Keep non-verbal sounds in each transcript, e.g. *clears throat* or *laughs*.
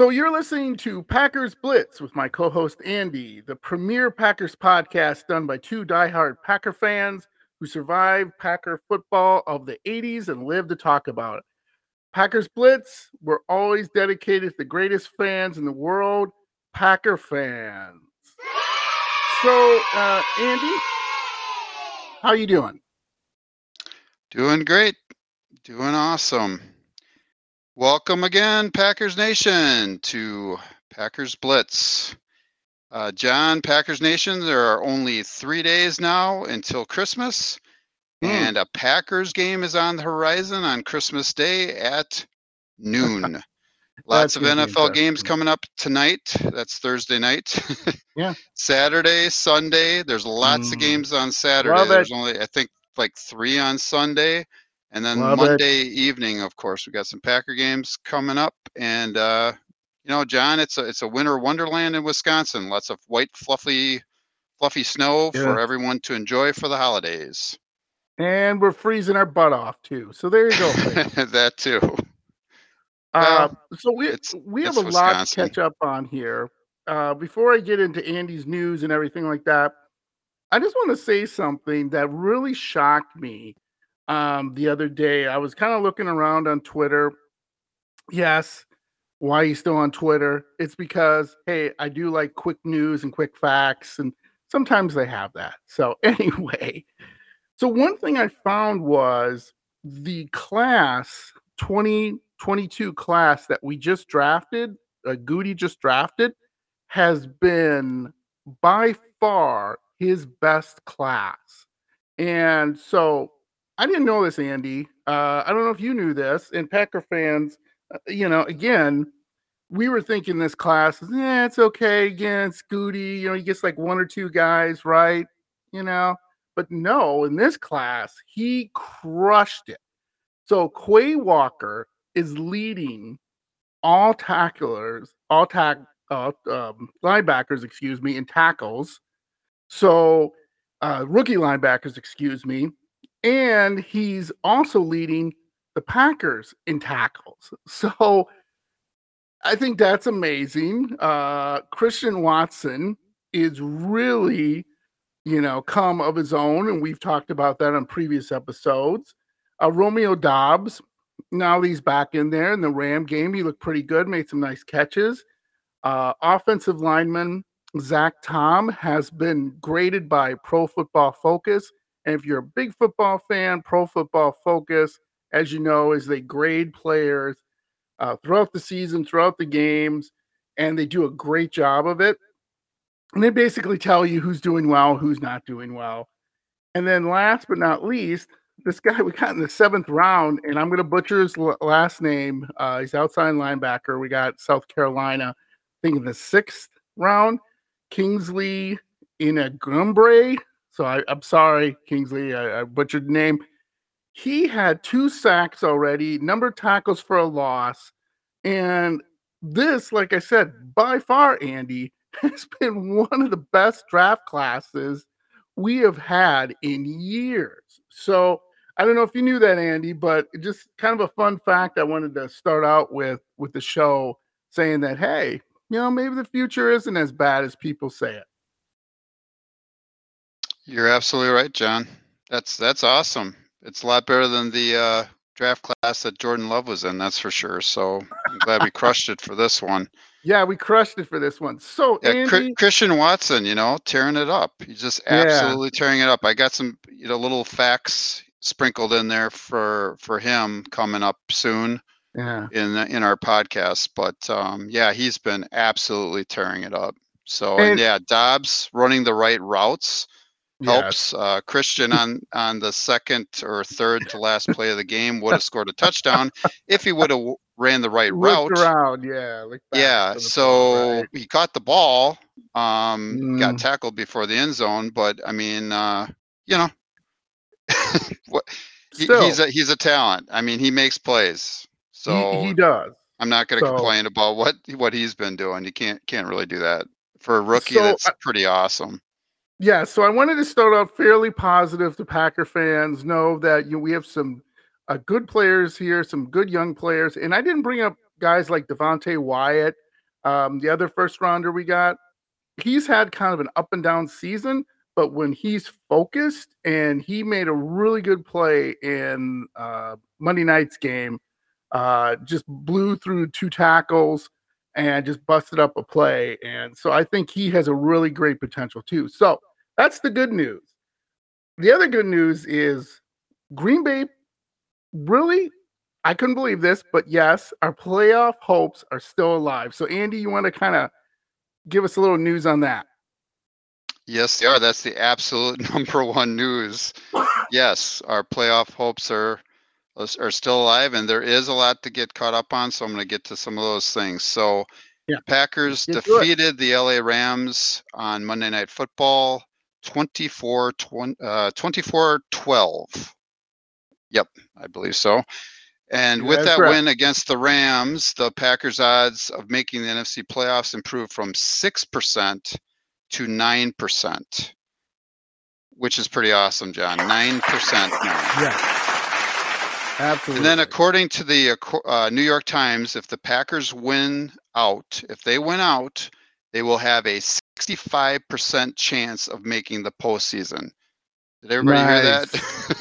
So you're listening to Packers Blitz with my co-host Andy, the premier Packers podcast done by two diehard Packer fans who survived Packer football of the 80s and live to talk about it. Packers Blitz, we're always dedicated to the greatest fans in the world, Packer fans. So, uh, Andy, how you doing? Doing great. Doing awesome. Welcome again, Packers Nation, to Packers Blitz. Uh, John, Packers Nation, there are only three days now until Christmas, mm. and a Packers game is on the horizon on Christmas Day at noon. *laughs* Lots of NFL games coming up tonight. That's Thursday night. *laughs* yeah. Saturday, Sunday. There's lots mm. of games on Saturday. There's only, I think, like three on Sunday. And then Love Monday it. evening, of course, we got some Packer games coming up. And uh, you know, John, it's a it's a winter wonderland in Wisconsin. Lots of white, fluffy, fluffy snow yeah. for everyone to enjoy for the holidays. And we're freezing our butt off too. So there you go. *laughs* that too. Uh, so we we have a Wisconsin. lot to catch up on here. Uh, before I get into Andy's news and everything like that, I just want to say something that really shocked me um, the other day. I was kind of looking around on Twitter. Yes, why are you still on Twitter? It's because, hey, I do like quick news and quick facts, and sometimes they have that. *laughs* So, anyway, so one thing I found was the class 2022 class that we just drafted, uh, Goody just drafted, has been by far his best class. And so I didn't know this, Andy. Uh, I don't know if you knew this. And Packer fans, uh, you know, again, we were thinking this class is, yeah, it's okay. Again, it's Goody. You know, he gets like one or two guys, right? You know, but no, in this class, he crushed it. So Quay Walker is leading all tacklers, all tack, uh, um, linebackers, excuse me, in tackles. So uh, rookie linebackers, excuse me, and he's also leading the Packers in tackles. *laughs* So I think that's amazing. Uh, Christian Watson is really, you know, come of his own, and we've talked about that on previous episodes. Uh, Romeo Doubs, now he's back in there in the Ram game. He looked pretty good, made some nice catches. Uh, offensive lineman Zach Tom has been graded by Pro Football Focus and if you're a big football fan, Pro Football Focus, as you know, is they grade players uh, throughout the season, throughout the games, and they do a great job of it. And they basically tell you who's doing well, who's not doing well. And then last but not least, this guy we got in the seventh round, and I'm going to butcher his last name. Uh, he's outside linebacker. We got South Carolina, I think in the sixth round. Kingsley Enagbare. So I, am sorry, Kingsley, I, I butchered the name. He had two sacks already, number tackles for a loss. And this, like I said, by far, Andy, *laughs* has been one of the best draft classes we have had in years. So I don't know if you knew that, Andy, but just kind of a fun fact I wanted to start out with with the show saying that, hey, you know, maybe the future isn't as bad as people say it. You're absolutely right, John. That's that's awesome. It's a lot better than the uh, draft class that Jordan Love was in. That's for sure. So I'm glad we *laughs* crushed it for this one. Yeah, we crushed it for this one. So yeah, Andy... Christian Watson, you know, tearing it up. He's just absolutely yeah. tearing it up. I got some, you know, little facts sprinkled in there for for him coming up soon. Yeah. In in our podcast, but um, yeah, he's been absolutely tearing it up. So and, and yeah, Doubs running the right routes helps. Uh, Christian on *laughs* on the second or third to last play of the game would have scored a touchdown if he would have ran the right Looked route. around, yeah. Yeah. So right. he caught the ball, um, mm. got tackled before the end zone, but I mean, uh, you know, *laughs* what, he, he's a he's a talent. I mean, he makes plays. So he, he does. I'm not going to so, complain about what what he's been doing. You can't can't really do that for a rookie. So, that's pretty awesome. Yeah, so I wanted to start out fairly positive to Packer fans. Know that you we have some uh, good players here, some good young players, and I didn't bring up guys like Devonte Wyatt, um, the other first rounder we got, he's had kind of an up and down season, but when he's focused and he made a really good play in uh, Monday night's game, uh, just blew through two tackles and just busted up a play. And so I think he has a really great potential too. So that's the good news. The other good news is Green Bay really, I couldn't believe this, but yes, our playoff hopes are still alive. So, Andy, you want to kind of give us a little news on that? Yes, they are. That's the absolute *laughs* number one news. yes, our playoff hopes are are still alive, and there is a lot to get caught up on. So I'm going to get to some of those things. So, yeah. Packers defeated the LA Rams on Monday Night Football 24 20, uh, 24 12. Yep, I believe so. And with that correct. win against the Rams, the Packers' odds of making the NFC playoffs improved from 6% to 9%, which is pretty awesome, John. 9% now. Yeah. Absolutely. And then, according to the uh, New York Times, if the Packers win out, if they win out, they will have a 65% chance of making the postseason. Did everybody nice. hear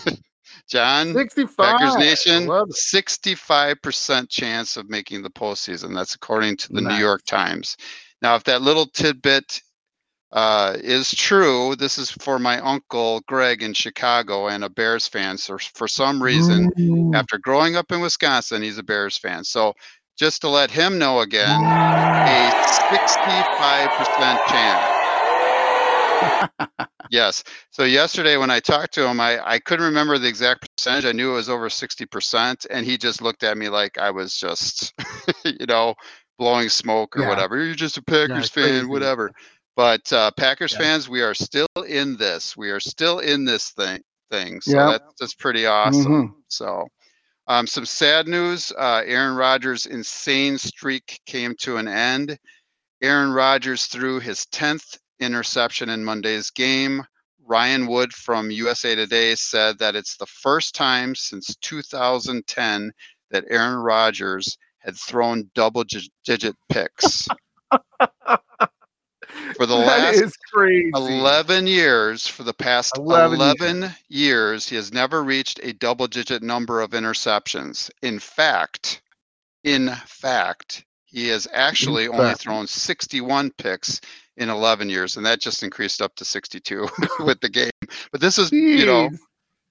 that? *laughs* John, 65. Packers Nation, 65% chance of making the postseason. That's according to the nice. New York Times. Now, if that little tidbit uh, is true, this is for my uncle Greg in Chicago and a Bears fan. So, for some reason, mm. after growing up in Wisconsin, he's a Bears fan. So, just to let him know again, a 65% chance. *laughs* yes. So yesterday when I talked to him, I, I couldn't remember the exact percentage. I knew it was over 60%. And he just looked at me like I was just, *laughs* you know, blowing smoke or yeah. whatever. You're just a Packers yeah, fan, whatever. But uh, Packers yeah. fans, we are still in this. We are still in this thing. Thing. So that's, that's pretty awesome. Mm-hmm. So, um, some sad news: uh, Aaron Rodgers' insane streak came to an end. Aaron Rodgers threw his tenth interception in Monday's game. Ryan Wood from USA Today said that it's the first time since 2010 that Aaron Rodgers had thrown double digit picks. *laughs* for the *laughs* that last 11 years, for the past 11, 11 years. years, he has never reached a double digit number of interceptions. In fact, in fact, he has actually only thrown 61 picks in 11 years, and that just increased up to 62 *laughs* with the game. But this is, Jeez. you know,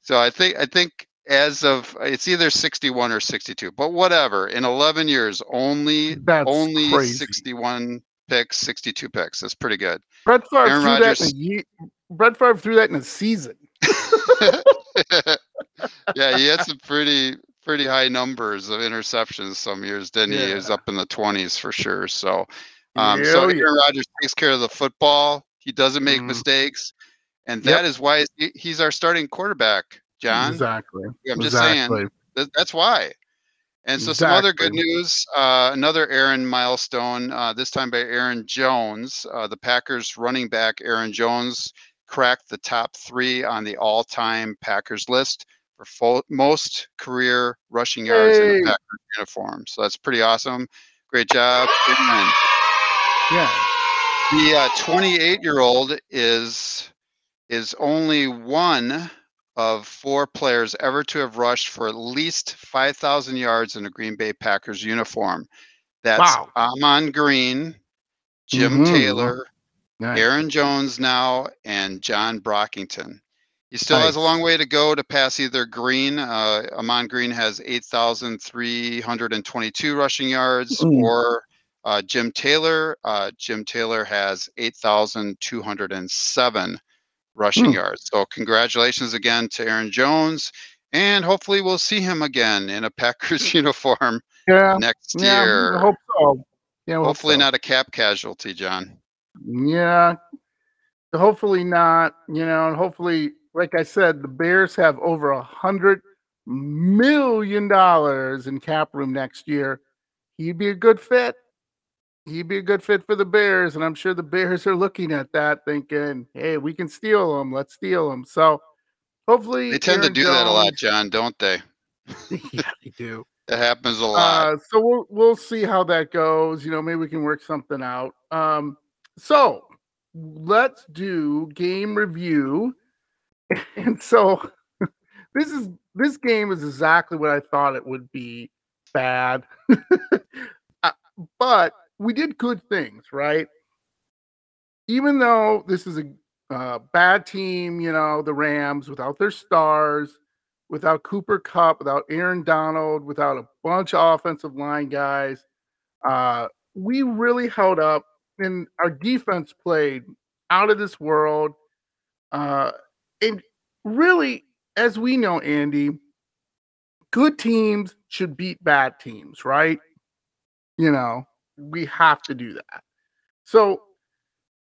so I think I think as of it's either 61 or 62, but whatever. In 11 years, only That's only crazy. 61 picks, 62 picks. That's pretty good. Brett Favre Aaron threw Rodgers, that in a Brett Favre threw that in a season. *laughs* yeah, he had some pretty pretty high numbers of interceptions some years, didn't yeah. he? He was up in the 20s for sure. So um, so Aaron Rodgers takes care of the football. He doesn't make mm. mistakes, and that yep. is why he's our starting quarterback, John. Exactly. I'm just exactly. saying that's why. And so, exactly. some other good news uh, another Aaron milestone, uh, this time by Aaron Jones. Uh, the Packers running back, Aaron Jones, cracked the top three on the all time Packers list for full, most career rushing yards hey. in a Packers uniform. So, that's pretty awesome. Great job. Yeah. The 28 uh, year old is is only one of four players ever to have rushed for at least 5,000 yards in a Green Bay Packers uniform. That's wow. Ahman Green, Jim mm-hmm. Taylor, nice. Aaron Jones now, and John Brockington. He still nice. has a long way to go to pass either Green. Uh, Ahman Green has 8,322 rushing yards, mm. or uh, Jim Taylor, uh, Jim Taylor has 8,207 rushing mm. yards. So congratulations again to Aaron Jones, and hopefully we'll see him again in a *laughs* Packers uniform yeah. next yeah, year. I hope so. Yeah, hopefully so. not a cap casualty, John. Yeah, hopefully not. You know, and hopefully, like I said, the Bears have over a hundred million dollars in cap room next year. He'd be a good fit he'd be a good fit for the Bears, and I'm sure the Bears are looking at that, thinking, "Hey, we can steal him. Let's steal him." So, hopefully, they tend Aaron to do Jones, that a lot, John, don't they? *laughs* yeah, they do. *laughs* It happens a lot. Uh, so we'll we'll see how that goes. You know, maybe we can work something out. Um, so let's do game review. *laughs* And so this is this game is exactly what I thought it would be. Bad, uh, but we did good things, right? Even though this is a uh, bad team, you know, the Rams without their stars, without Cooper Kupp, without Aaron Donald, without a bunch of offensive line guys, uh, we really held up, and our defense played out of this world. Uh, and really, as we know, Andy, good teams should beat bad teams, right? You know, we have to do that. So,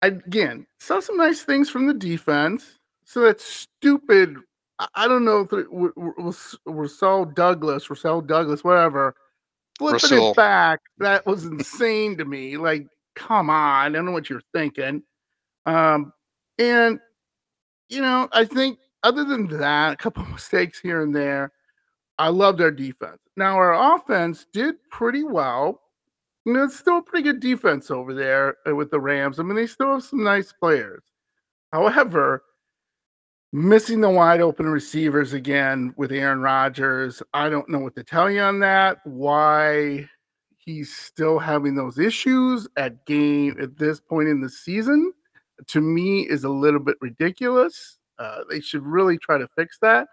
again, saw some nice things from the defense. So that stupid, I don't know if it was Rasul Douglas, Rasul Douglas, whatever, flipping Russell. it back. That was insane to me. Like, come on, I don't know what you're thinking. Um, and you know, I think other than that, a couple *laughs* mistakes here and there. I loved our defense. Now our offense did pretty well. You know, it's still a pretty good defense over there uh, with the Rams. I mean, they still have some nice players. However, missing the wide open receivers again with Aaron Rodgers, I don't know what to tell you on that. Why he's still having those issues at game at this point in the season to me is a little bit ridiculous. Uh, they should really try to fix that.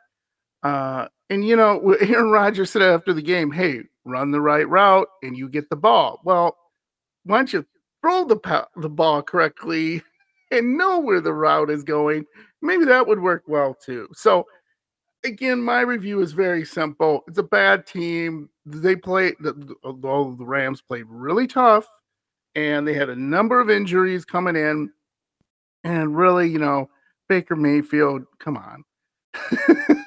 Uh, and you know, *laughs* Aaron Rodgers said after the game, "Hey, run the right route, and you get the ball." Well, why don't you throw the the ball correctly *laughs* and know where the route is going? Maybe that would work well too. So, again, my review is very simple. It's a bad team. They play the the uh, Rams played really tough, and they had a number of injuries coming in, and really, you know, Baker Mayfield, come on. *laughs*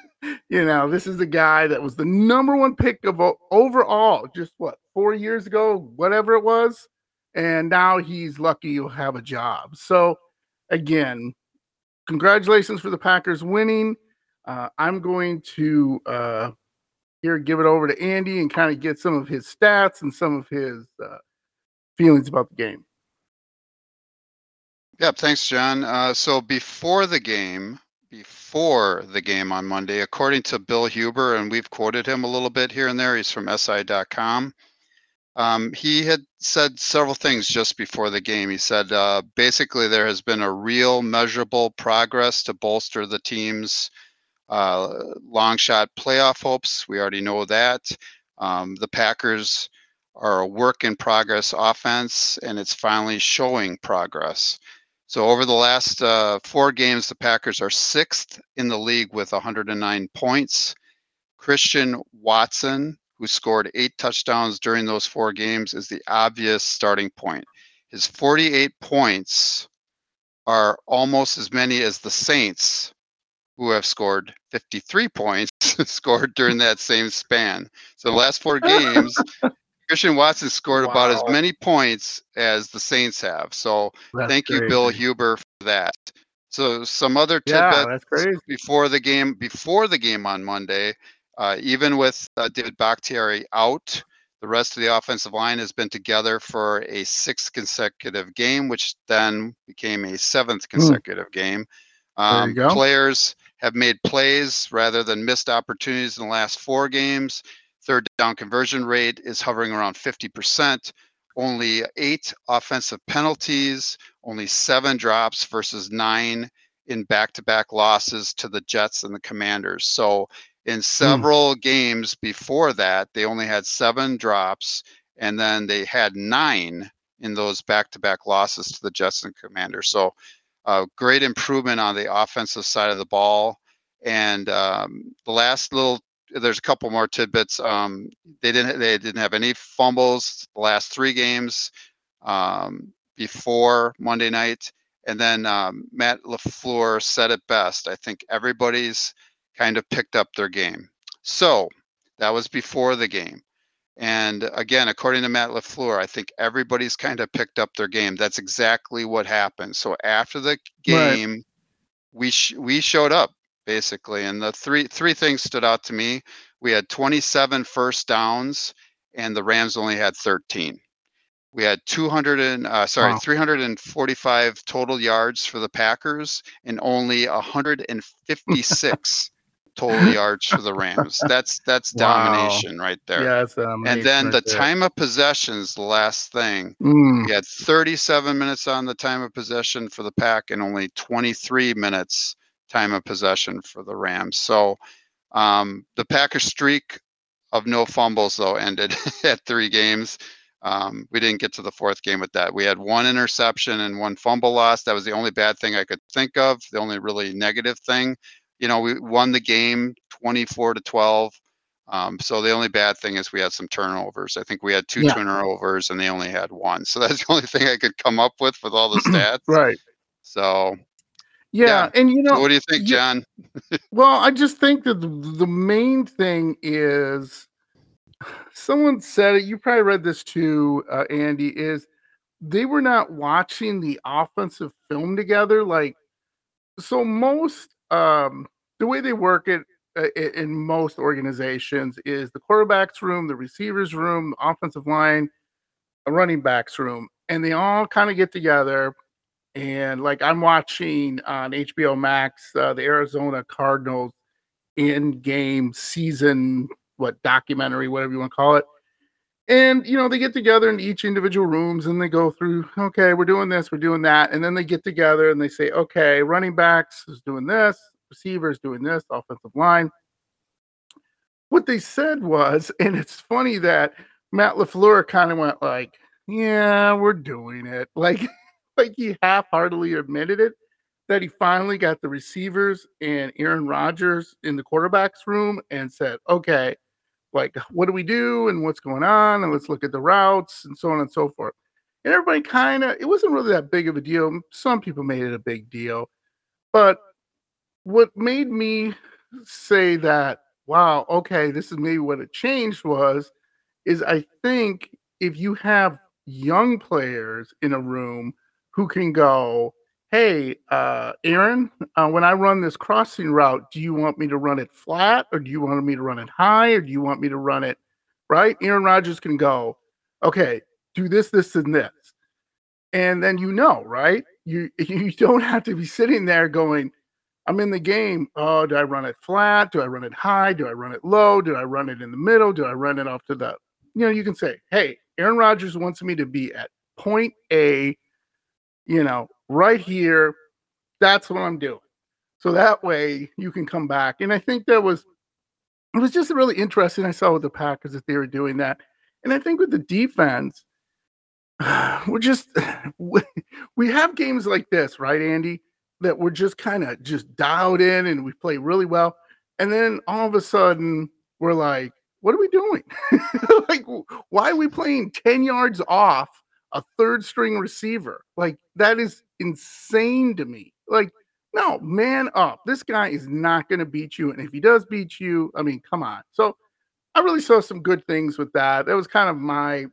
you know, this is the guy that was the number one pick of overall, just what, four years ago, whatever it was. And now he's lucky to have a job. So, again, congratulations for the Packers winning. Uh, I'm going to uh, here give it over to Andy and kind of get some of his stats and some of his uh, feelings about the game. Yep, thanks, John. Uh, so before the game, before the game on Monday, according to Bill Huber, and we've quoted him a little bit here and there. He's from SI.com. Um, he had said several things just before the game. He said uh, basically there has been a real measurable progress to bolster the team's uh, long shot playoff hopes. We already know that. Um, the Packers are a work in progress offense, and it's finally showing progress. So over the last uh, four games, the Packers are sixth in the league with 109 points. Christian Watson, who scored eight touchdowns during those four games, is the obvious starting point. His 48 points are almost as many as the Saints, who have scored 53 points *laughs* scored during that same span. So the last four *laughs* games, Christian Watson scored wow. about as many points as the Saints have. So that's thank you, Bill Huber, for that. So some other tidbits yeah, before the game. Before the game on Monday, uh, even with uh, David Bakhtiari out, the rest of the offensive line has been together for a sixth consecutive game, which then became a seventh hmm. consecutive mm. game. Um, players have made plays rather than missed opportunities in the last four games. Third down conversion rate is hovering around 50%. Only eight offensive penalties, only seven drops versus nine in back to back losses to the Jets and the Commanders. So, in hmm. several mm. games before that, they only had seven drops, and then they had nine in those back to back losses to the Jets and Commanders. So, uh, great improvement on the offensive side of the ball. And um, the last little there's a couple more tidbits. Um, they didn't they didn't have any fumbles the last three games um, before Monday night, and then um, Matt LaFleur said it best. I think everybody's kind of picked up their game. So that was before the game. And again, according to Matt LaFleur, I think everybody's kind of picked up their game. That's exactly what happened. So after the game, right. we sh- we showed up basically. And the three three things stood out to me we had 27 first downs, and the Rams only had 13. We had 200 and uh, sorry, wow. 345 total yards for the Packers, and only 156 *laughs* total yards for the Rams. That's that's wow. domination right there. Yeah, and then right the there. time of possessions, the last thing. Mm. We had 37 minutes on the time of possession for the Pack, and only 23 minutes time of possession for the Rams. So um, the Packers streak of no fumbles though ended *laughs* at three games. Um, we didn't get to the fourth game with that. We had one interception and one fumble loss. That was the only bad thing I could think of. The only really negative thing you know, we won the game 24 to 12. Um, so the only bad thing is we had some turnovers. I think we had two yeah. turnovers and they only had one. So *laughs* that's the only thing I could come up with with all the *clears throat* stats. right. So yeah, yeah, and you know, so what do you think, John? *laughs* well, I just think that the, the main thing is someone said it. You probably read this too, uh, Andy. Is they were not watching the offensive film together. Like, so most um, the way they work it uh, in most organizations is the quarterback's room, the receivers room, the offensive line, a running backs room, and they all kind of get together. And like I'm watching on HBO Max, uh, the Arizona Cardinals in game season, what documentary, whatever you want to call it. And you know, they get together in each individual rooms and they go through, okay, we're doing this, we're doing that. And then they get together and they say, okay, running backs is doing this, receivers doing this, offensive line. What they said was, *laughs* and it's funny that Matt LaFleur kind of went like, yeah, we're doing it. *laughs* Like, like he half-heartedly admitted it that he finally got the receivers and Aaron Rodgers in the quarterback's room and said, okay, like what do we do and what's going on and let's look at the routes and so on and so forth. And everybody kind of it wasn't really that big of a deal. Some people made it a big deal. But what made me say that wow okay this is maybe what it changed was is i think if you have young players in a room who can go hey, uh, Aaron, uh, when I run this crossing route, do you want me to run it flat or do you want me to run it high or do you want me to run it right? Aaron Rodgers can go, okay, do this, this, and this. And then you know, right? You *laughs* you don't have to be sitting there going, I'm in the game. Oh, do I run it flat? Do I run it high? Do I run it low? Do I run it in the middle? Do I run it off to the, you know, you can say, hey, Aaron Rodgers wants me to be at point A, you know, right here. That's what I'm doing. So that way you can come back. And I think that was it was just really interesting. I saw with the Packers that they were doing that. And I think with the defense, *sighs* we're just *sighs* we have games like this, right, Andy, that we're just kind of just dialed in and we play really well. And then all of a sudden we're like, what are we doing? *laughs* like, why are we playing 10 yards off a third string receiver? Like, that is insane to me. Like, no, man up. This guy is not going to beat you. And if he does beat you, I mean, come on. So I really saw some good things with that. That was kind of my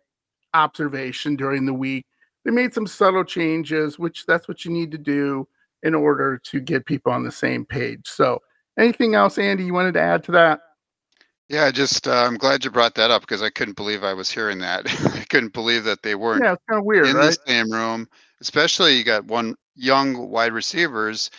observation during the week. They made some subtle changes, which that's what you need to do in order to get people on the same page. So, anything else, Andy, you wanted to add to that? Yeah, just uh, I'm glad you brought that up because I couldn't believe I was hearing that. *laughs* I couldn't believe that they weren't. Yeah, it's kind of weird, in right? the same room. Especially you got one young wide receivers.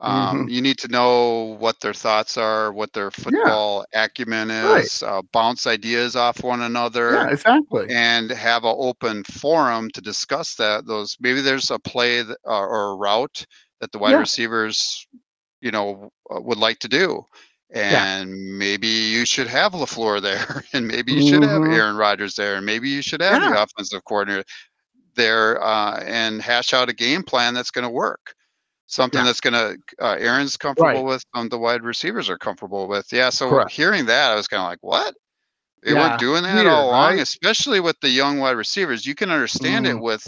Um, mm-hmm. You need to know what their thoughts are, what their football yeah. acumen is, right. uh, bounce ideas off one another. Yeah, exactly. And have an open forum to discuss that. Those maybe there's a play that, uh, or a route that the wide yeah. receivers, you know, uh, would like to do and yeah. maybe you should have LaFleur there, *laughs* and maybe you should mm-hmm. have Aaron Rodgers there, and maybe you should have yeah. the offensive coordinator there, uh, and hash out a game plan that's going to work. Something yeah. that's going to uh, Aaron's comfortable right. with, um, the wide receivers are comfortable with. Yeah, so Correct. hearing that, I was kind of like, what? They weren't doing that Weird, all along, right? especially with the young wide receivers. You can understand mm. it with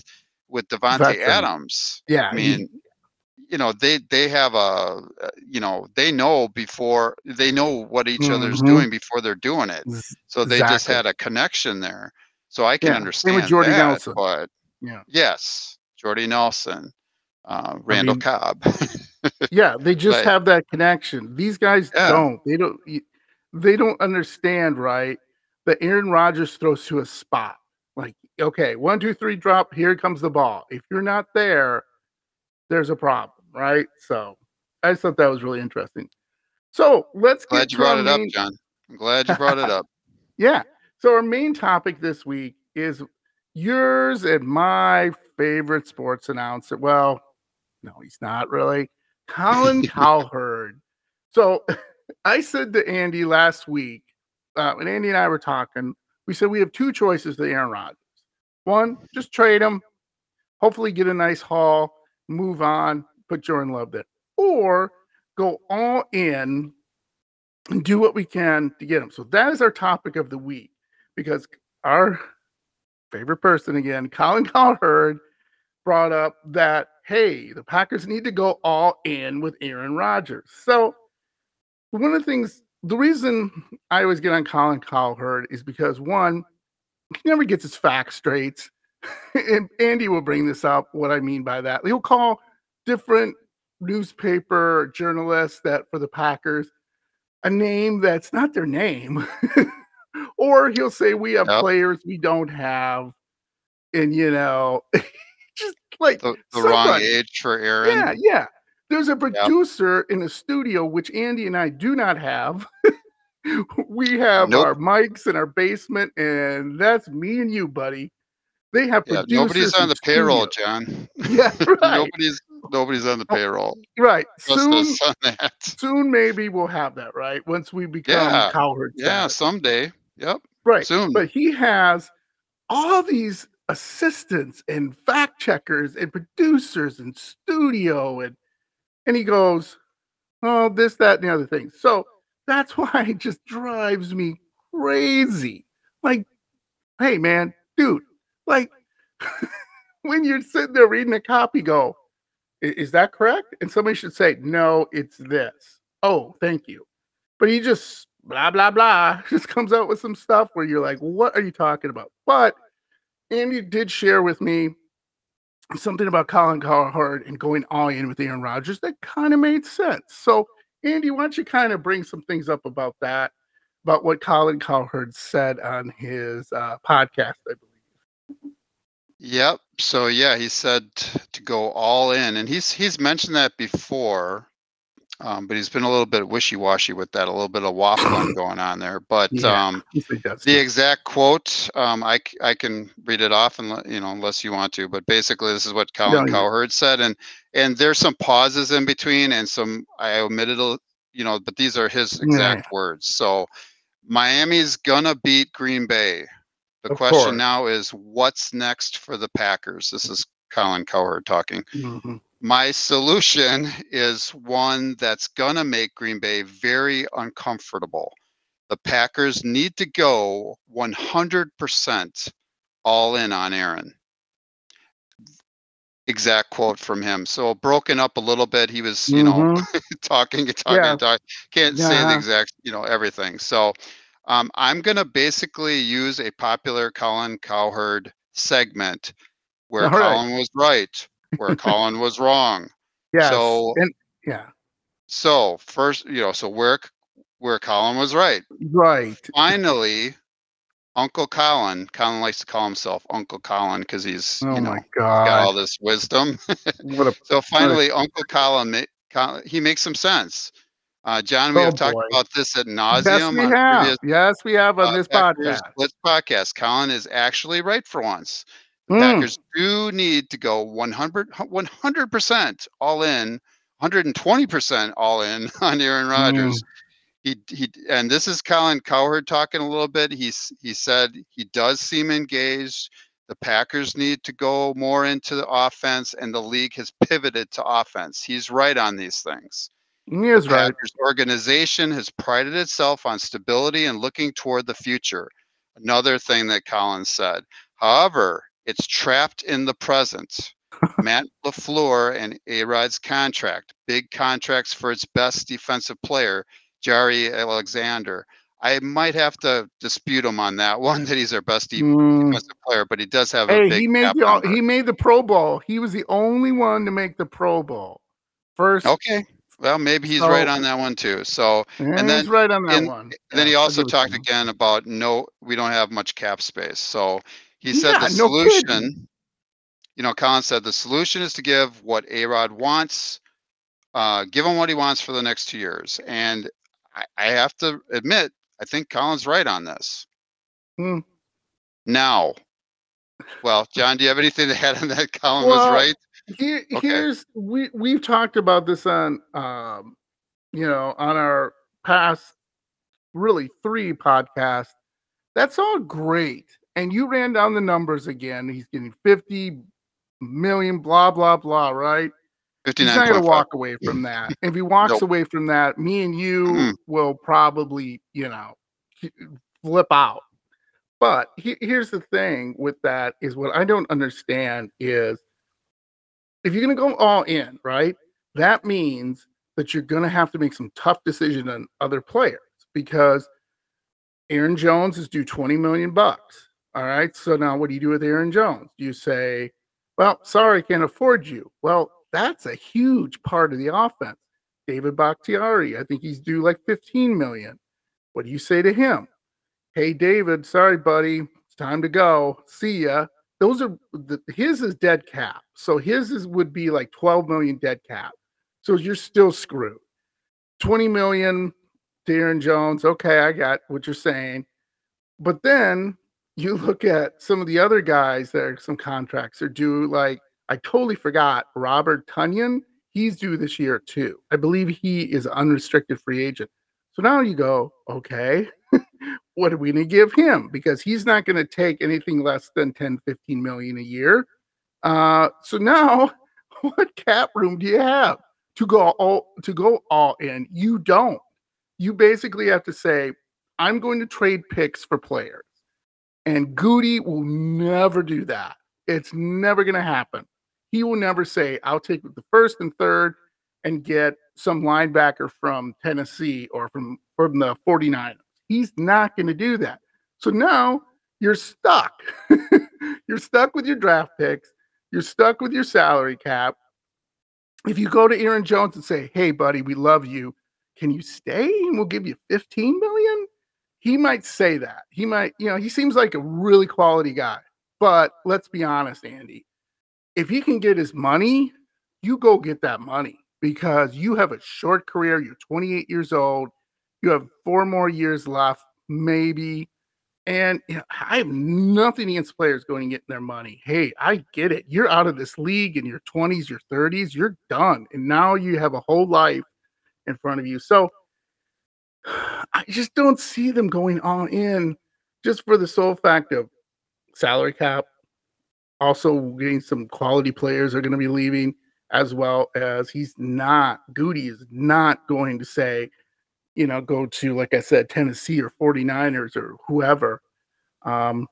with Davante Adams. Yeah, I mean, you know they they have a uh, you know they know before they know what each mm-hmm. other's doing before they're doing it so they exactly. just had a connection there so i can yeah. understand with jordy that, nelson but yeah yes jordy nelson uh, randall I mean, cobb *laughs* yeah they just but, have that connection these guys yeah. don't they don't they don't understand, right? That Aaron Rodgers throws to a spot. Like, okay, one, two, three, drop. Here comes the ball. If you're not there, there's a problem, right? So I just thought that was really interesting. So let's glad get you brought it main... up, John. I'm glad you brought it up. *laughs* yeah. So our main topic this week is yours and my favorite sports announcer. Well, no, he's not really. Colin *laughs* Cowherd. So *laughs* I said to Andy last week, uh, when Andy and I were talking, we said we have two choices to Aaron Rodgers. One, just trade him, hopefully get a nice haul, move on, put Jordan Love there. Or go all in and do what we can to get him. So that is our topic of the week because our favorite person again, Colin *laughs* Cowherd, brought up that hey, the Packers need to go all in with Aaron Rodgers. So one of the things, the reason I always get on Colin Cowherd is because one, he never gets his facts straight. *laughs* and Andy will bring this up, what I mean by that. He'll call different newspaper journalists that for the Packers a name that's not their name. *laughs* or he'll say we have yep. players we don't have. And you know, *laughs* just like the, the wrong age for Aaron. Yeah, yeah. There's a producer yep. in a studio which Andy and I do not have. *laughs* we have nope. our mics in our basement, and that's me and you, buddy. They have yeah, nobody's on the payroll, John. Yeah, right. nobody's nobody's on the oh, payroll. Right. Soon, *laughs* soon maybe we'll have that, right? Once we become yeah. Cowherd. Yeah, someday. Yep. Right. Soon. But he has all these assistants and fact checkers and producers and studio and and he goes, Oh, this, that, and the other thing. So that's *laughs* why it just drives me crazy. Like, hey man, dude, like *laughs* when you're sitting there reading a copy, go, is that correct? And somebody should say, no, it's this. Oh, thank you. But he just blah blah blah *laughs* just comes out with some stuff where you're like, what are you talking about? But Andy did share with me something about Colin Cowherd and going all in with Aaron Rodgers that kind of made sense. So, Andy, why don't you kind of bring some things up about that, about what Colin Cowherd said on his uh, podcast, I believe. Yep. So yeah, he said to go all in, and he's he's mentioned that before, um, but he's been a little bit wishy-washy with that, a little bit of waffling *coughs* going on there. But yeah, um, the exact quote, um, I I can read it off, and you know, unless you want to. But basically, this is what Colin no, Cowherd said, and and there's some pauses in between, and some I omitted, a, you know, but these are his exact yeah. words. So Miami's gonna beat Green Bay. The of question course. now is what's next for the Packers? This is Colin Cowherd talking. Mm-hmm. My solution is one that's going to make Green Bay very uncomfortable. The Packers need to go 100% all in on Aaron. Exact quote from him. So broken up a little bit. He was, you mm-hmm. know, *laughs* talking and talking yeah. and talking. Can't yeah. say the exact, you know, everything. So um, I'm going to basically use a popular Colin Cowherd segment where All Colin right. was right, where *laughs* Colin was wrong. Yeah. So and, yeah. So first, you know, so where where Colin was right. Right. Finally, Uncle Colin. Colin likes to call himself Uncle Colin because he's oh you know got all this wisdom. what a, *laughs* so finally, a, Uncle Colin, he makes some sense. Uh, John, we oh, have talked boy. about this at nauseum. Yes, we have. Previous, yes, we have on uh, this podcast. This podcast. Colin is actually right for once. The mm. Packers do need to go 100 100% all in, 120% all in *laughs* on Aaron Rodgers. Mm. He he and this is Colin Cowherd talking a little bit. He's he said he does seem engaged. The Packers need to go more into the offense, and the league has pivoted to offense. He's right on these things. The right. organization has prided itself on stability and looking toward the future. Another thing that Collins said. However, it's trapped in the present. *laughs* Matt LaFleur and A-Rod's contract, big contracts for its best defensive player, Jaire Alexander. I might have to dispute him on that *laughs* one that he's our best mm. defensive player, but he does have hey, a big. He made the he made the Pro Bowl. He was the only one to make the Pro Bowl. First, okay, Well, maybe he's so, right on that one too. So, and then he's right on that one. then he also talked again about no, we don't have much cap space. So he said yeah, the solution, no you know, Colin said the solution is to give what Arod wants, uh, give him what he wants for the next two years. And I, I have to admit, I think Colin's right on this. Hmm. Now, well, John, do you have anything to add on that? Colin well, was right. Here, okay. Here's we we've talked about this on um, you know on our past really three podcasts. That's all great, and you ran down the numbers again. He's getting fifty million, blah blah blah. Right? He's not going to walk away from that. if he walks nope. away from that, me and you mm-hmm. will probably, you know, flip out. But he, here's the thing with that is what I don't understand is if you're going to go all in, right? That means that you're going to have to make some tough decisions on other players because Aaron Jones is due 20 million bucks. All right. So now what do you do with Aaron Jones? You say, well, sorry, can't afford you? Well, that's a huge part of the offense. David Bakhtiari, I think he's due like 15 million. What do you say to him? Hey, David, sorry, buddy, it's time to go. See ya. Those are the, his is dead cap. So his is would be like 12 million dead cap. So you're still screwed. 20 million, Darren Jones. Okay, I got what you're saying. But then you *laughs* look at some of the other guys that are some contracts are due like I totally forgot Robert Tonyan. He's due this year too. I believe he is unrestricted free agent. So now you go, okay, *laughs* what are we going to give him? Because he's not going to take anything less than 10, 15 million a year. Uh, so now *laughs* what cap room do you have to go all to go all in? You don't. You basically have to say, I'm going to trade picks for players. And Goody will never do that. It's never going to happen. He will never say, I'll take the first and third and get some linebacker from Tennessee or from, from the 49ers. He's not going to do that. So now you're stuck. *laughs* you're stuck with your draft picks. You're stuck with your salary cap. If you go to Aaron Jones and say, hey, buddy, we love you. Can you stay and we'll give you 15 million? He might say that. He might, you know, he seems like a really quality guy. But let's be honest, Andy if he can get his money, you go get that money because you have a short career. You're 28 years old. You have four more years left, maybe. And you know, I have nothing against players going and getting their money. Hey, I get it. You're out of this league in your 20s, your 30s. You're done. And now you have a whole life in front of you. So *sighs* I just don't see them going all in just for the sole fact of salary cap, also getting some quality players are going to be leaving as well as he's not Goody is not going to say, you know, go to like I said, Tennessee or 49ers or whoever. Um,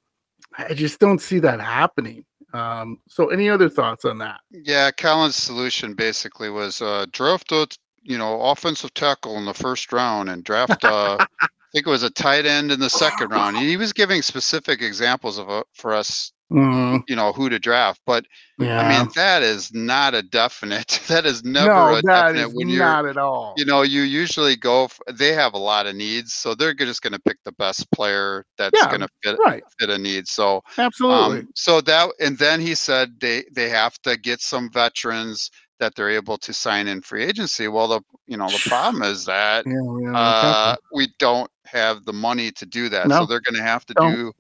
I just don't see that happening. Um, so any other thoughts on that? Yeah, Colin's solution basically was uh draft a you know offensive tackle in the first round and draft uh I think it was a tight end in the second round. He was giving specific examples of uh, for us Mm. you know who to draft but yeah. i mean that is not a definite *laughs* that is never no, a definite when you're not at all you know you usually go they have a lot of needs so they're just going to pick the best player that's yeah, going to fit right. fit a need so absolutely um, so that and then he said they they have to get some veterans that they're able to sign in free agency well the you know the problem is that *sighs* yeah, uh, we don't have the money to do that no, so they're going to have to don't. do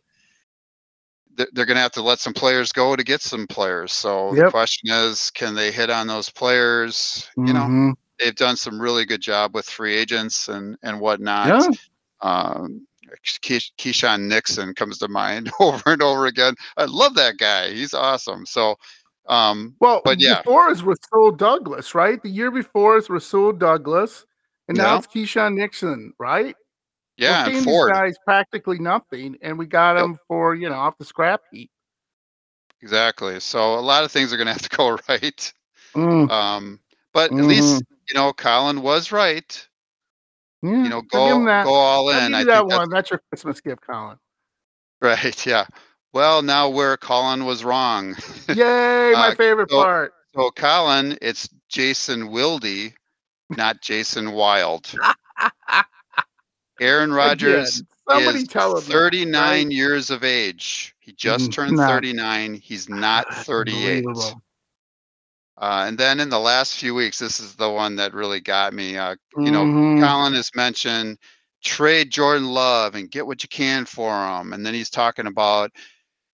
they're going to have to let some players go to get some players. So yep. the question is, can they hit on those players? Mm-hmm. You know, mm-hmm. they've done some really good job with free agents and and whatnot. Yeah. Um, Keisean Nixon comes to mind *laughs* over and over again. I love that guy. He's awesome. So, um, well, but yeah, before is Rasul Douglas, right? The year before is Rasul Douglas, and now yeah. it's Keisean Nixon, right? Yeah, we Ford. guys practically nothing, and we got yep. them for you know off the scrap heap. Exactly. So a lot of things are going *laughs* to have to go right. Mm. Um, but mm-hmm. at least mm-hmm. you know Colin was right. Yeah, you know, go go all in. I that one. That's, that's your Christmas gift, Colin. Right. Yeah. Well, now where Colin was wrong. Yay! *laughs* My uh, favorite so, part. So Colin, it's Jason Wilde not Jason Wild. *laughs* Aaron Rodgers Again, is 39 right? years of age. He just turned not, 39. He's not *sighs* 38. Uh, and then in the last few weeks, this is the one that really got me. Uh, you mm-hmm. know, Colin has mentioned trade Jordan Love and get what you can for him. And then he's talking about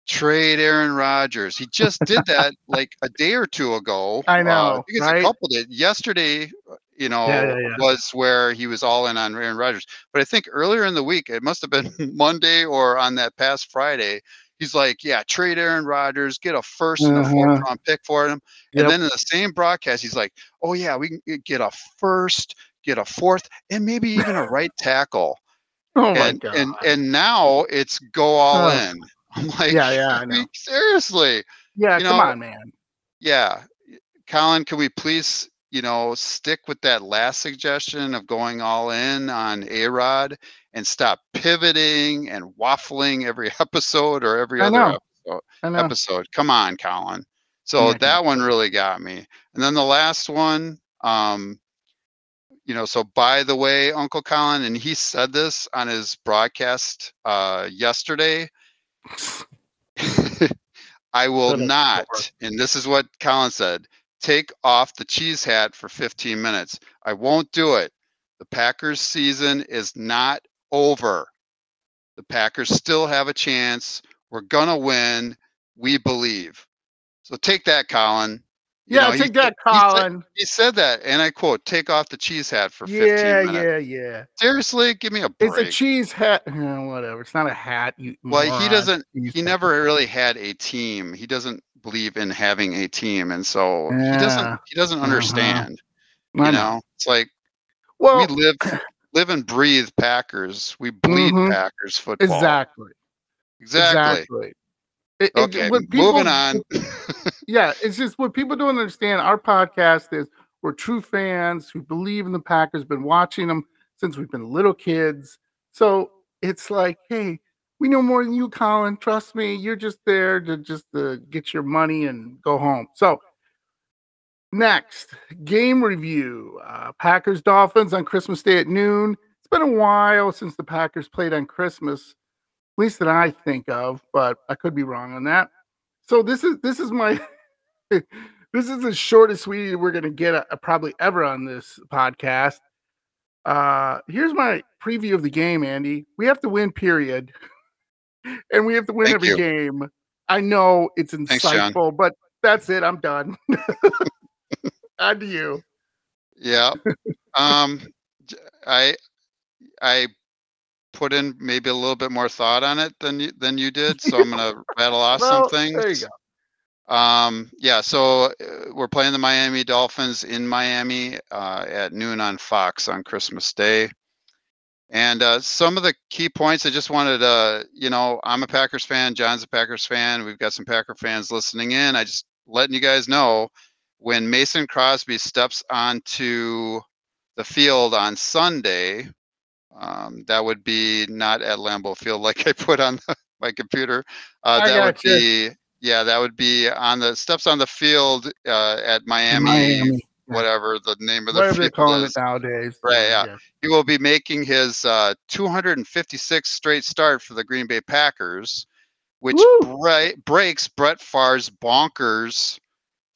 trade Aaron Rodgers. He just did that *laughs* like a day or two ago. I uh, know. Uh, right? a couple did. Yesterday, you know, yeah, yeah, yeah. was where he was all in on Aaron Rodgers. But I think earlier in the week, it must have been *laughs* Monday or on that past Friday, he's like, yeah, trade Aaron Rodgers, get a 1st and a fourth uh-huh. round pick for him. Yep. And then in the same broadcast, he's like, oh, yeah, we can get a first, get a fourth, and maybe *laughs* even a right tackle. oh, and, my God. And, and now it's go all oh. in. *laughs* I'm like, yeah, yeah, I know. seriously. Yeah, you come know, on, man. Yeah. Colin, can we please, you know, stick with that last suggestion of going all in on A Rod and stop pivoting and waffling every *laughs* episode or every other episode, episode? Come on, Colin. So yeah, that one really got me. And then the last one, um, you know, so by the way, Uncle Colin, and he said this on his broadcast uh, yesterday *laughs* *laughs* I will not, and this is what Colin said, take off the cheese hat for 15 minutes. I won't do it. The Packers season is not over. The Packers still have a chance. We're going to win. We believe. So take that, Colin. You yeah, know, take he, that, Colin. He said, he said, that, and I quote, "Take off the cheese hat for 15 yeah, minutes." Yeah, yeah, yeah. Seriously, give me a break. It's a cheese hat. *laughs* whatever. It's not a hat. You, well, moron. he doesn't. He never really had a team. He doesn't believe in having a team, and so yeah. he doesn't. He doesn't uh-huh. understand. Uh-huh. You know, it's like well, we live live and breathe Packers. We bleed mm-hmm. Packers football. Exactly. Exactly. Exactly. It, okay, it, people, moving on. *laughs* yeah, it's just what people don't understand. Our podcast is we're true fans who believe in the Packers, been watching them since we've been little kids. So it's like, hey, we know more than you, Colin. Trust me, you're just there to just to get your money and go home. So next game review: uh, Packers Dolphins on Christmas Day at noon. It's been a while since the Packers played on Christmas least that I think of, but I could be wrong on that. So this is this is my *laughs* this is the shortest we we're gonna get a, uh, a, probably ever on this podcast. Uh here's my preview of the game, Andy. We have to win, period. *laughs* and we have to win Thank every you. game. I know it's insightful, Thanks, but that's it. I'm done. *laughs* On to you. Yeah. Um I I put in maybe a little bit more thought on it than you than you did. So I'm gonna *laughs* rattle off well, some things. There you go. Um, yeah, so uh, we're playing the Miami Dolphins in Miami uh, at noon on Fox on Christmas Day. And uh, some of the key points I just wanted to, you know, I'm a Packers fan. John's a Packers fan. We've got some Packer fans listening in. I just letting you guys know when Mason Crosby steps onto the field on Sunday, um, that would be not at Lambeau Field like I put on the, my computer. Uh, that would you. be yeah, that would be on the steps on the field uh, at Miami, Miami. Whatever the name of the whatever they're calling is. it nowadays. Right. Yeah. yeah. he will be making his uh, 256 straight start for the Green Bay Packers, which breaks Brett Favre's bonkers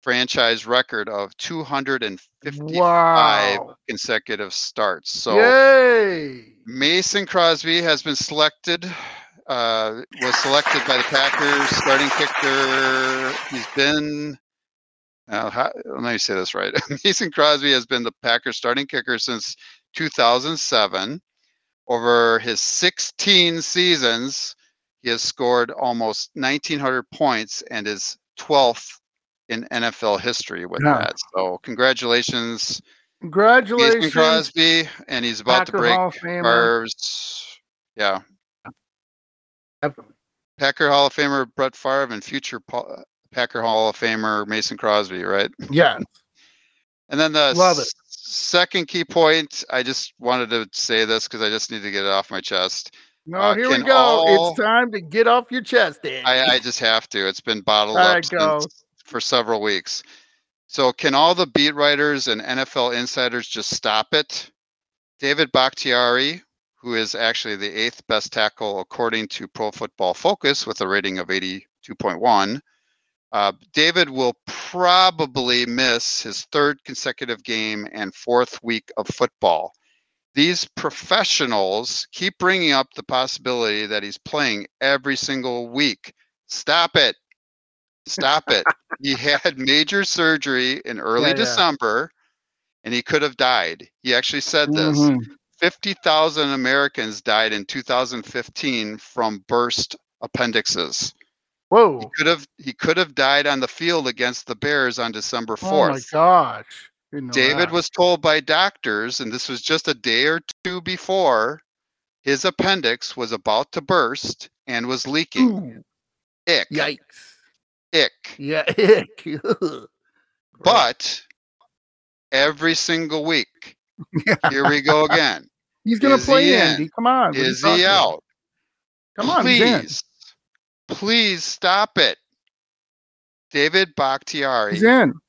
franchise record of 255 wow. consecutive starts. So Yay! Mason Crosby has been selected, uh, was selected by the Packers starting kicker. He's been, uh, how, let me say this right. *laughs* Mason Crosby has been the Packers starting kicker since 2007. Over his 16 seasons, he has scored almost 1,900 points and is 12th in NFL history with yeah. that. So congratulations. Congratulations. Jason Crosby, and he's about Packer to break Favre's. Yeah. Packer Hall of Famer Brett Favre and future Packer Hall of Famer Mason Crosby, right? Yeah. *laughs* And then the Love it. second key point, I just wanted to say this because I just need to get it off my chest. No, uh, here we go. All, it's time to get off your chest, Dan. I, I, just have to. It's been bottled up since, for several weeks. So can all the beat writers and NFL insiders just stop it? David Bakhtiari, who is actually the eighth best tackle according to Pro Football Focus with a rating of 82.1. Uh, David will probably miss his third consecutive game and fourth week of football. These professionals keep bringing up the possibility that he's playing every single week. Stop it. Stop it. *laughs* he had major surgery in early yeah, December and he could have died. He actually said this. Mm-hmm. 50,000 Americans died in 2015 from burst appendixes. Whoa. He could have he could have died on the field against the Bears on December 4th. Oh my gosh. David that. was told by doctors, and this was just a day or two before, his appendix was about to burst and was leaking. Ooh. Ick. Yikes. Ick. Yeah, *laughs* ick. but every single week, *laughs* here we go again. He's going to play Andy. Come on. Is he out? Come on, please, please stop it. David Bakhtiari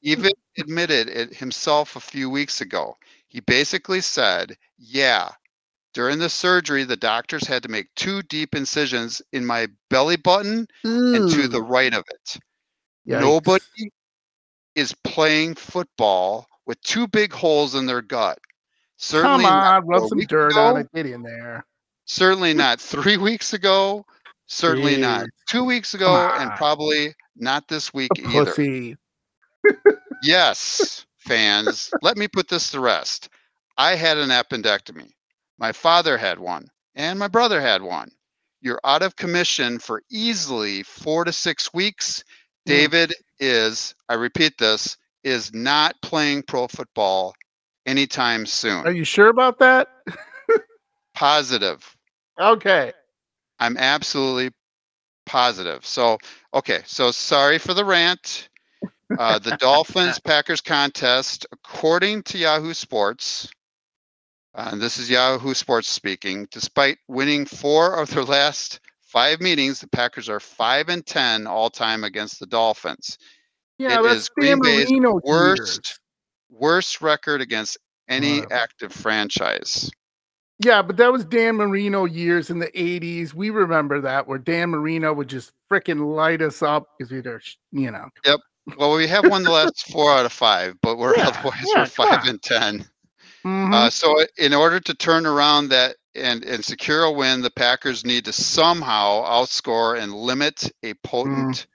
even admitted it himself a few weeks ago. He basically said, Yeah, during the surgery, the doctors had to make two deep incisions in my belly button Ooh. and to the right of it. Yikes. Nobody is playing football with two big holes in their gut. Certainly Come on, rub some dirt ago, on it. Get in there. Certainly not three weeks ago. Certainly Jeez. not two weeks ago, and probably not this week A either. Pussy. yes, fans. let me put this to rest. I had an appendectomy. My father had one, and my brother had one. You're out of commission for easily four to six weeks. Hmm. David is, I repeat this, is not playing pro football anytime soon. Are you sure about that? *laughs* positive. Okay. I'm absolutely positive. So, okay. So, sorry for the rant. Uh, the *laughs* Dolphins Packers contest, according to Yahoo Sports, uh, and this is Yahoo Sports speaking, despite winning four of their last five meetings, the Packers are five and ten all time against the Dolphins. Yeah, it that's Green Bay's worst worst record against any wow. active franchise. Yeah, but that was Dan Marino years in the 80s. We remember that where Dan Marino would just freaking light us up because we were, you know. Yep. Well, we have won the last *laughs* four out of five, but we're yeah, otherwise yeah, we're five and 10. Mm-hmm. Uh, so, in order to turn around that and, and secure a win, the Packers need to somehow outscore and limit a potent mm.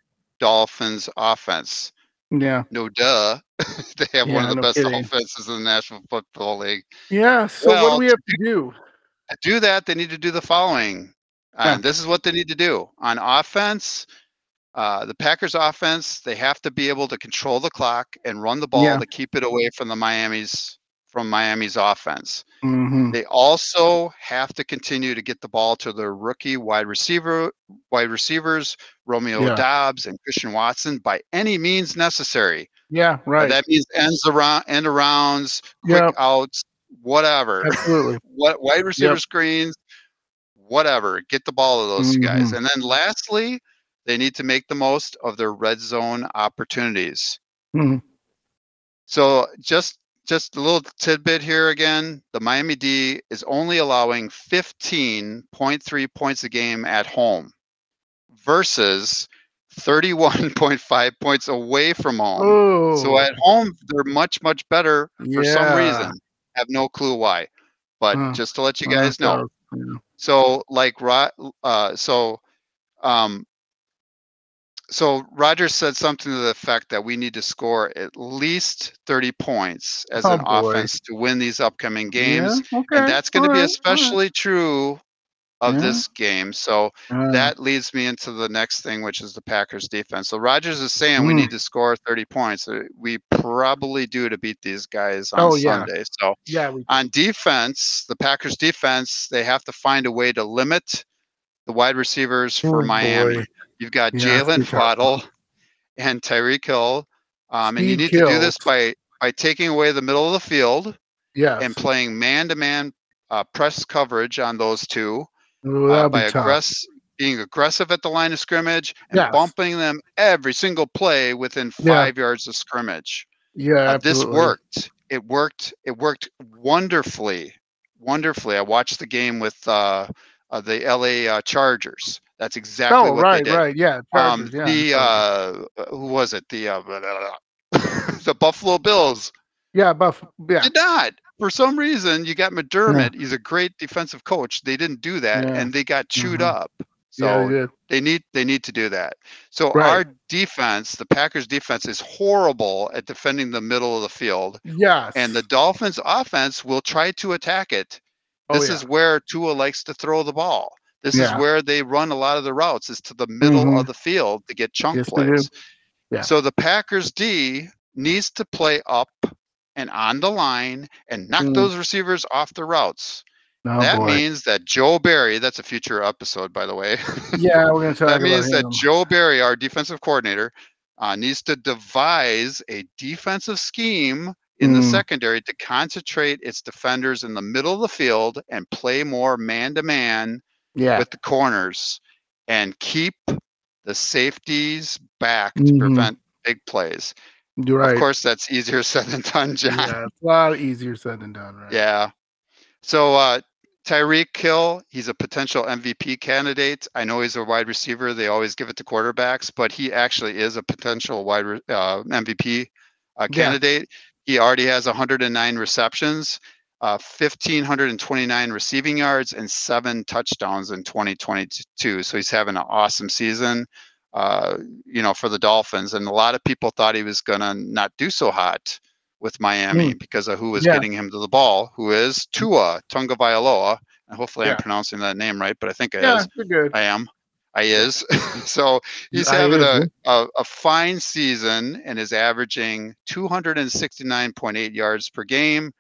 Dolphins offense. Yeah. No duh. *laughs* they have yeah, one of the no best kidding. offenses in the National Football League. Yeah. So well, what do we have to do? To do that, they need to do the following. Uh, this is what they need to do on offense. Uh, the Packers offense, they have to be able to control the clock and run the ball yeah. to keep it away from the Miami's from Miami's offense. Mm-hmm. They also have to continue to get the ball to their rookie wide receiver, wide receivers, Romeo yeah. Doubs and Christian Watson by any means necessary. Yeah, right. that means ends around, end arounds, quick yep. outs, whatever. Absolutely. *laughs* what wide receiver yep. screens, whatever. Get the ball to those mm-hmm. guys. And then lastly, they need to make the most of their red zone opportunities. Mm-hmm. So just just a little tidbit here again. The Miami D is only allowing 15.3 points a game at home versus 31.5 *laughs* points away from home. Ooh. So at home, they're much, much better for yeah. some reason. Have no clue why. But uh, just to let you guys know. So, like, uh, so um, so Rodgers said something to the effect that we need to score at least 30 points as oh, an boy. offense to win these upcoming games. Yeah, okay. And that's going to be right, especially right. true of yeah. this game. So uh, that leads me into the next thing, which is the Packers defense. So Rodgers is saying mm. we need to score 30 points. Uh, we probably do to beat these guys on oh, Sunday. Yeah. So yeah, on defense, the Packers defense, they have to find a way to limit the wide receivers for oh, Miami. Boy. You've got yeah, Jalen Waddle and Tyreek Hill. Um, and you need killed. to do this by by taking away the middle of the field yes. and playing man-to-man uh, press coverage on those two Ooh, uh, by aggress- being aggressive at the line of scrimmage and yes. bumping them every single play within five yeah. yards of scrimmage. Yeah, uh, this worked. It worked. It worked wonderfully, wonderfully. I watched the game with uh, uh, the LA uh, Chargers. That's exactly oh, what right, they did. right, yeah. Um, Chargers, um, yeah the uh, who was it? The uh, *laughs* the Buffalo Bills. Yeah, Buff. Yeah, did not. For some reason, you got McDermott. Yeah. He's a great defensive coach. They didn't do that, yeah. and they got chewed mm-hmm. up. So yeah, they, need they need to do that. So right. our defense, the Packers defense is horrible at defending the middle of the field. Yes. And the Dolphins offense will try to attack it. Oh, this oh, yeah. is where Tua likes to throw the ball. This yeah. is where they run a lot of the routes is to the middle mm-hmm. of the field to get chunk yes, plays. Yeah. So the Packers D needs to play up and on the line and knock mm. those receivers off the routes. Oh, that boy. means that Joe Barry, that's a future episode, by the way. *laughs* Yeah, we're going to talk about That means that Joe Barry, our defensive coordinator, uh, needs to devise a defensive scheme in mm. the secondary to concentrate its defenders in the middle of the field and play more man to man with the corners and keep the safeties back mm-hmm. to prevent big plays. Right. Of course, that's easier *laughs* said than done, John. Yeah, it's a lot easier said than done, right? Yeah. So uh, Tyreek Hill, he's a potential MVP candidate. I know he's a wide receiver. They always give it to quarterbacks, but he actually is a potential wide uh, MVP uh, candidate. Yeah. He already has 109 receptions, uh, 1,529 receiving yards, and seven touchdowns in 2022. So he's having an awesome season, uh, you know, for the Dolphins. And a lot of people thought he was going to not do so hot with Miami mm. because of who was yeah. getting him to the ball, who is Tua Tagovailoa. And hopefully yeah. I'm pronouncing that name right, but I think I yeah, is. Good. I am. I is. *laughs* so he's I having a, a, a, fine season and is averaging 269.8 yards per game,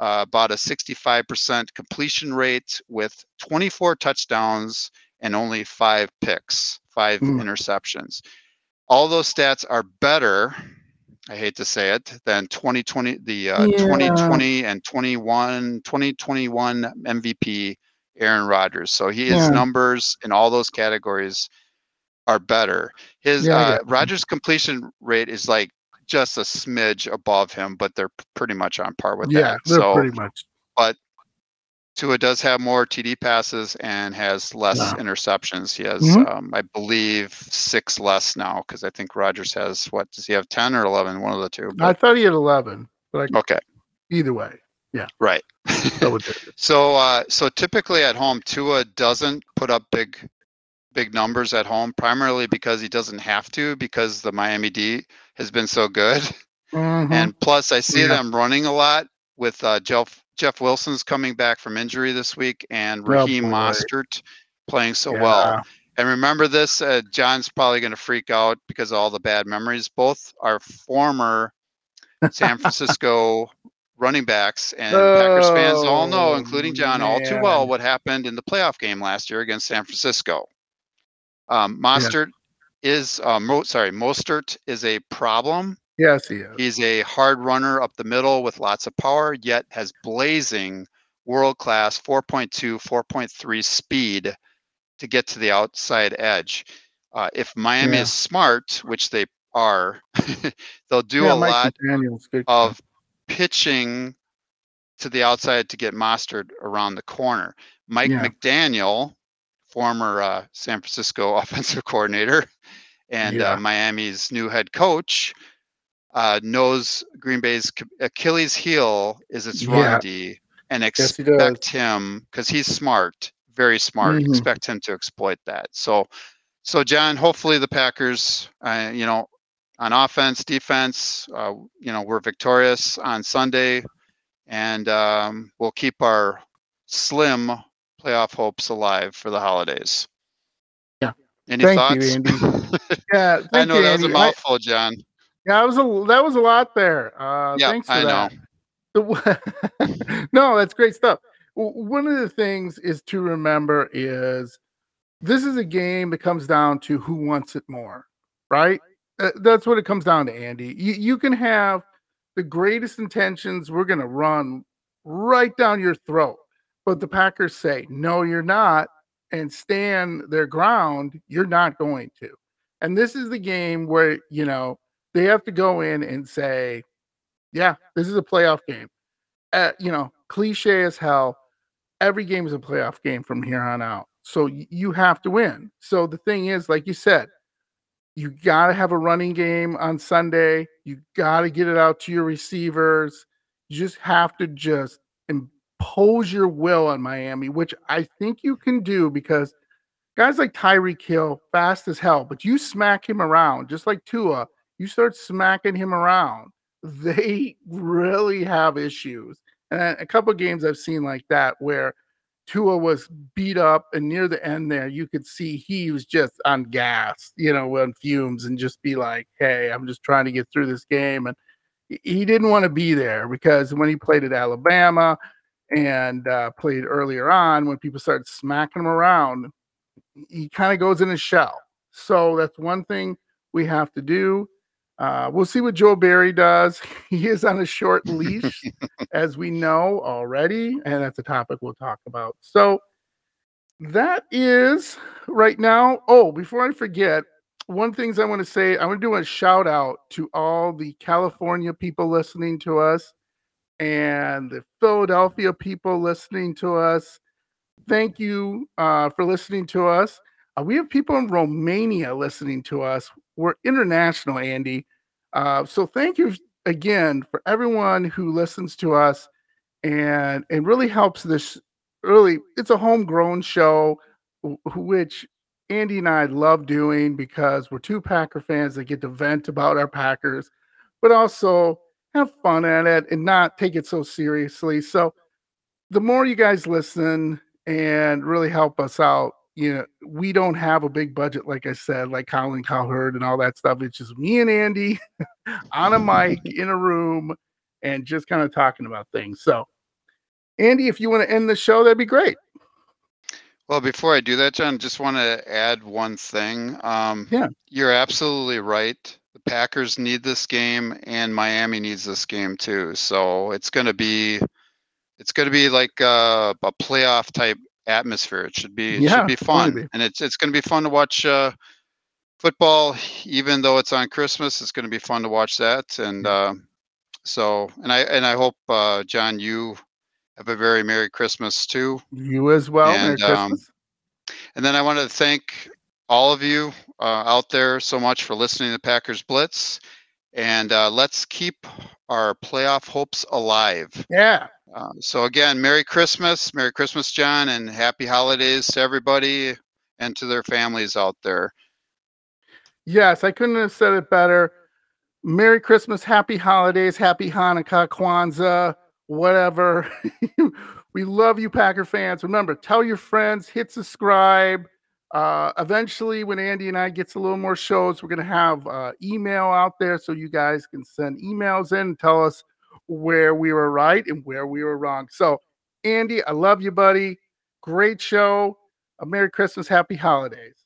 uh, about a 65% completion rate with 24 touchdowns and only five picks, five mm. interceptions. All those stats are better I hate to say it, than 2020, the uh, yeah. 2020 and 21, 2021 MVP Aaron Rodgers. So he, his yeah. numbers in all those categories are better. His yeah, uh, Rodgers completion rate is like just a smidge above him, but they're pretty much on par with yeah, that. Yeah, so, pretty much. But Tua does have more TD passes and has less yeah. interceptions. He has, mm-hmm. um, I believe, six less now because I think Rodgers has what? Does he have ten or eleven? One of the two. But... I thought he had eleven. But I... okay. Either way, yeah. Right. *laughs* so, uh, so typically at home, Tua doesn't put up big, big numbers at home, primarily because he doesn't have to because the Miami D has been so good. Mm-hmm. And plus, I see yeah. them running a lot with uh, Jeff Jeff Wilson's coming back from injury this week, and oh, Raheem oh, Mostert playing so yeah. well. And remember this, uh, John's probably going to freak out because of all the bad memories. Both are former San *laughs* Francisco running backs, and oh, Packers fans all know, including John, man. all too well what happened in the playoff game last year against San Francisco. Um, Mostert yeah. Is, uh, Mo- sorry, Mostert is a problem Yes, he is. He's a hard runner up the middle with lots of power, yet has blazing world class 4.2, 4.3 speed to get to the outside edge. Uh, if Miami yeah. is smart, which they are, *laughs* they'll do yeah, a Mike lot of pitching to the outside to get Mostert around the corner. Mike yeah. McDaniel, former uh, San Francisco *laughs* offensive coordinator and uh, Miami's new head coach, uh, knows Green Bay's Achilles heel is its run yeah. D, and expect yes, him because he's smart, very smart. Mm-hmm. Expect him to exploit that. So, so John, hopefully the Packers, uh, you know, on offense, defense, uh, you know, we're victorious on Sunday, and um, we'll keep our slim playoff hopes alive for the holidays. Yeah. Any thank thoughts? You, Andy. *laughs* yeah, *laughs* I know you, that Andy. was a mouthful, John. Yeah, that was a that was a lot there. Uh, yeah, thanks for I that. know. *laughs* no, that's great stuff. One of the things is to remember is this is a game that comes down to who wants it more, right? Uh, that's what it comes down to, Andy. You you can have the greatest intentions. We're going to run right down your throat, but the Packers say no, you're not, and stand their ground. You're not going to. And this is the game where you know they have to go in and say, Yeah, this is a playoff game. Uh, you know, cliche as hell. Every game is a playoff game from here on out. So you have to win. So the thing is, like you said, you got to have a running game on Sunday. You got to get it out to your receivers. You just have to just impose your will on Miami, which I think you can do because guys like Tyreek Hill, fast as hell, but you smack him around, just like Tua, you start smacking him around, *laughs* they really have issues. And a couple games I've seen like that where Tua was beat up, and near the end there, you could see he was just on gas, you know, on fumes, and just be like, "Hey, I'm just trying to get through this game." And he didn't want to be there because when he played at Alabama and uh, played earlier on, when people started smacking him around, he kind of goes in a shell. So that's one thing we have to do. Uh, we'll see what Joe Barry does. *laughs* He is on a short leash, *laughs* as we know already, and that's a topic we'll talk about. So that is right now. Oh, before I forget, one things I want to say, I want to do a shout out to all the California people listening to us and the Philadelphia people listening to us thank you uh, for listening to us. Uh, we have people in Romania listening to us. We're international, Andy. Uh, so thank you again for everyone who listens to us and it really helps this really it's a homegrown show which Andy and I love doing because we're two Packer fans that get to vent about our Packers, but also have fun at it and not take it so seriously. So the more you guys listen, and really help us out. You know, we don't have a big budget, like I said, like Colin Cowherd and all that stuff. It's just me and Andy *laughs* on a mic *laughs* in a room and just kind of talking about things. So, Andy, if you want to end the show, that'd be great. Well, before I do that, John, just want to add one thing. Um, yeah, you're absolutely right. The Packers need this game, and Miami needs this game too. So it's going to be it's going to be like uh, a playoff type atmosphere. It should be it yeah, should be fun, be. and it's it's going to be fun to watch uh, football, even though it's on Christmas. It's going to be fun to watch that, and uh, so and I and I hope uh, John you have a very merry Christmas too. You as well. And, um, and then I want to thank all of you uh, out there so much for listening to Packers Blitz, and uh, let's keep our playoff hopes alive. Yeah. Uh, so again, Merry Christmas, Merry Christmas, John, and Happy Holidays to everybody and to their families out there. Yes, I couldn't have said it better. Merry Christmas, Happy Holidays, Happy Hanukkah, Kwanzaa, whatever. *laughs* we love you, Packer fans. Remember, tell your friends, hit subscribe. Uh, eventually, when Andy and I gets a little more shows, we're gonna have uh, email out there so you guys can send emails in and tell us where we were right and where we were wrong. So, Andy, I love you, buddy. Great show. A Merry Christmas, Happy Holidays.